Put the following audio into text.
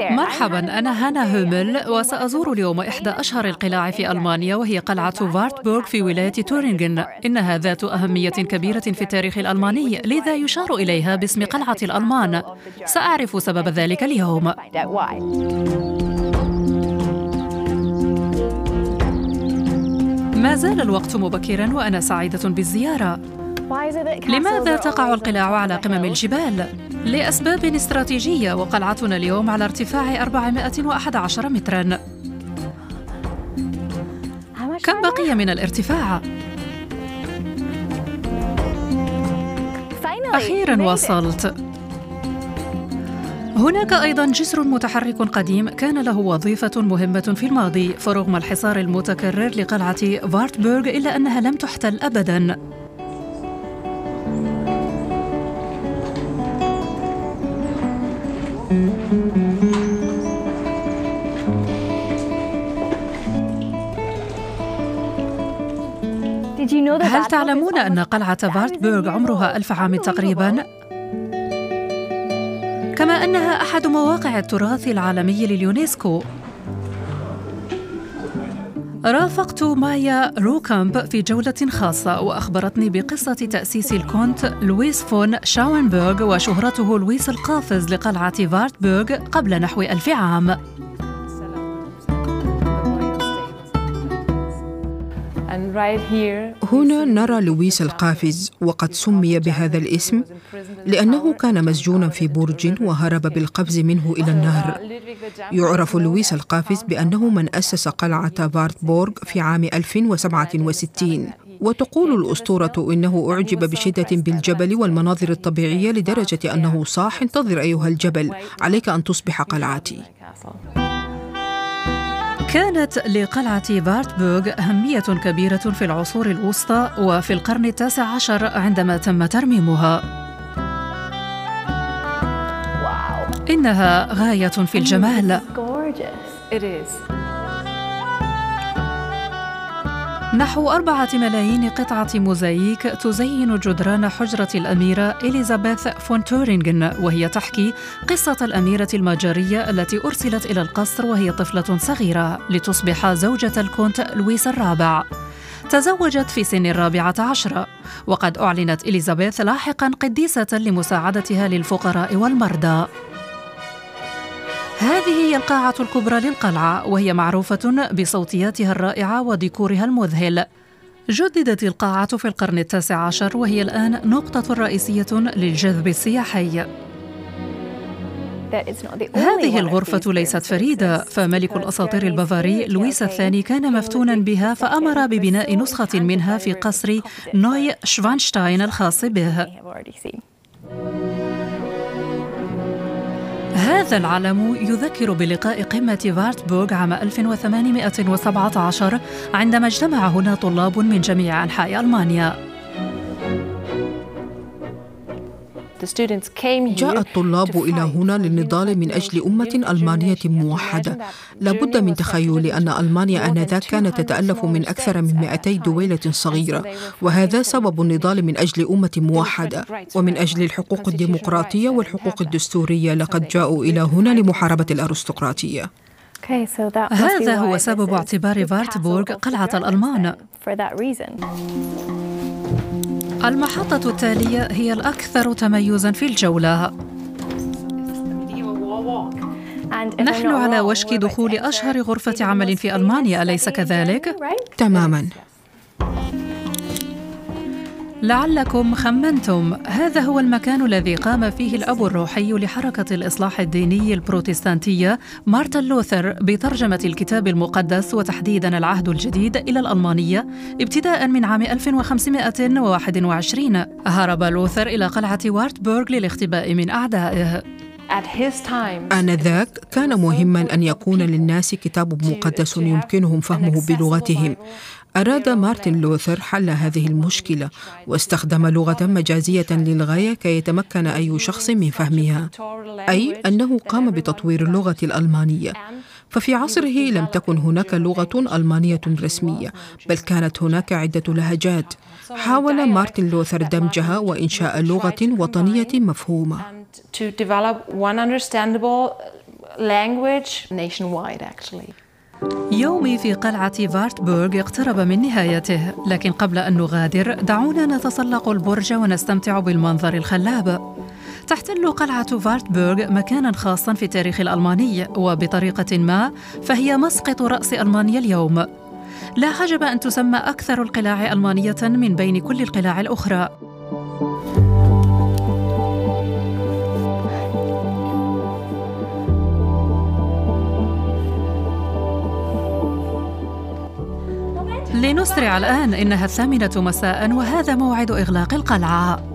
مرحبا أنا هانا هومل وسأزور اليوم إحدى أشهر القلاع في ألمانيا وهي قلعة فارتبورغ في ولاية تورينغن. إنها ذات أهمية كبيرة في التاريخ الألماني لذا يشار إليها باسم قلعة الألمان. سأعرف سبب ذلك اليوم. ما زال الوقت مبكرا وأنا سعيدة بالزيارة. لماذا تقع القلاع على قمم الجبال؟ لأسباب استراتيجية وقلعتنا اليوم على ارتفاع 411 مترا كم بقي من الارتفاع؟ أخيرا وصلت هناك أيضا جسر متحرك قديم كان له وظيفة مهمة في الماضي فرغم الحصار المتكرر لقلعة فارتبورغ إلا أنها لم تحتل أبدا هل تعلمون أن قلعة فارتبورغ عمرها ألف عام تقريباً؟ كما أنها أحد مواقع التراث العالمي لليونسكو رافقت مايا روكامب في جولة خاصة وأخبرتني بقصة تأسيس الكونت لويس فون شاونبورغ وشهرته لويس القافز لقلعة فارتبورغ قبل نحو ألف عام. هنا نرى لويس القافز وقد سمي بهذا الاسم لأنه كان مسجونا في برج وهرب بالقفز منه إلى النهر. يعرف لويس القافز بأنه من أسس قلعة فارتبورغ في عام 1067 وتقول الأسطورة إنه أعجب بشدة بالجبل والمناظر الطبيعية لدرجة أنه صاح انتظر أيها الجبل عليك أن تصبح قلعتي. كانت لقلعة فارتبورغ أهمية كبيرة في العصور الوسطى وفي القرن التاسع عشر عندما تم ترميمها. إنها غاية في الجمال. نحو أربعة ملايين قطعة موزاييك تزين جدران حجرة الأميرة إليزابيث فون تورينغن وهي تحكي قصة الأميرة المجرية التي أرسلت إلى القصر وهي طفلة صغيرة لتصبح زوجة الكونت لويس الرابع. تزوجت في سن الرابعة عشرة وقد أعلنت إليزابيث لاحقا قديسة لمساعدتها للفقراء والمرضى. هذه هي القاعة الكبرى للقلعة وهي معروفة بصوتياتها الرائعة وديكورها المذهل. جددت القاعة في القرن التاسع عشر وهي الآن نقطة رئيسية للجذب السياحي. هذه الغرفة ليست فريدة فملك الأساطير البافاري لويس الثاني كان مفتونا بها فأمر ببناء نسخة منها في قصر نوي شفانشتاين الخاص به هذا العلم يذكر بلقاء قمة فارتبورغ عام 1817 عندما اجتمع هنا طلاب من جميع أنحاء ألمانيا. جاء الطلاب إلى هنا للنضال من أجل أمة ألمانية موحدة. لابد من تخيل أن ألمانيا آنذاك كانت تتألف من أكثر من 200 دويلة صغيرة. وهذا سبب النضال من أجل أمة موحدة. ومن أجل الحقوق الديمقراطية والحقوق الدستورية لقد جاءوا إلى هنا لمحاربة الأرستقراطية. هذا هو سبب اعتبار فارتبورغ قلعة الألمان. المحطة التالية هي الأكثر تميزا في الجولة نحن على وشك دخول أشهر غرفة عمل في ألمانيا أليس كذلك؟ تماما لعلكم خمنتم. هذا هو المكان الذي قام فيه الأب الروحي لحركة الإصلاح الديني البروتستانتية مارتن لوثر بترجمة الكتاب المقدس وتحديدا العهد الجديد إلى الألمانية ابتداء من عام 1521 هرب لوثر إلى قلعة وارتبورغ للاختباء من أعدائه. آنذاك كان مهما أن يكون للناس كتاب مقدس يمكنهم فهمه بلغتهم. أراد مارتن لوثر حل هذه المشكلة واستخدم لغة مجازية للغاية كي يتمكن أي شخص من فهمها أي أنه قام بتطوير اللغة الألمانية. ففي عصره لم تكن هناك لغة ألمانية رسمية بل كانت هناك عدة لهجات. حاول مارتن لوثر دمجها وإنشاء لغة وطنية مفهومة. Language nationwide actually. يومي في قلعة فارتبورغ اقترب من نهايته، لكن قبل أن نغادر دعونا نتسلق البرج ونستمتع بالمنظر الخلاب. تحتل قلعة فارتبورغ مكانا خاصا في التاريخ الألماني وبطريقة ما فهي مسقط رأس ألمانيا اليوم. لا عجب أن تسمى أكثر القلاع ألمانية من بين كل القلاع الأخرى. لنسرع الآن إنها الثامنة مساء وهذا موعد إغلاق القلعة.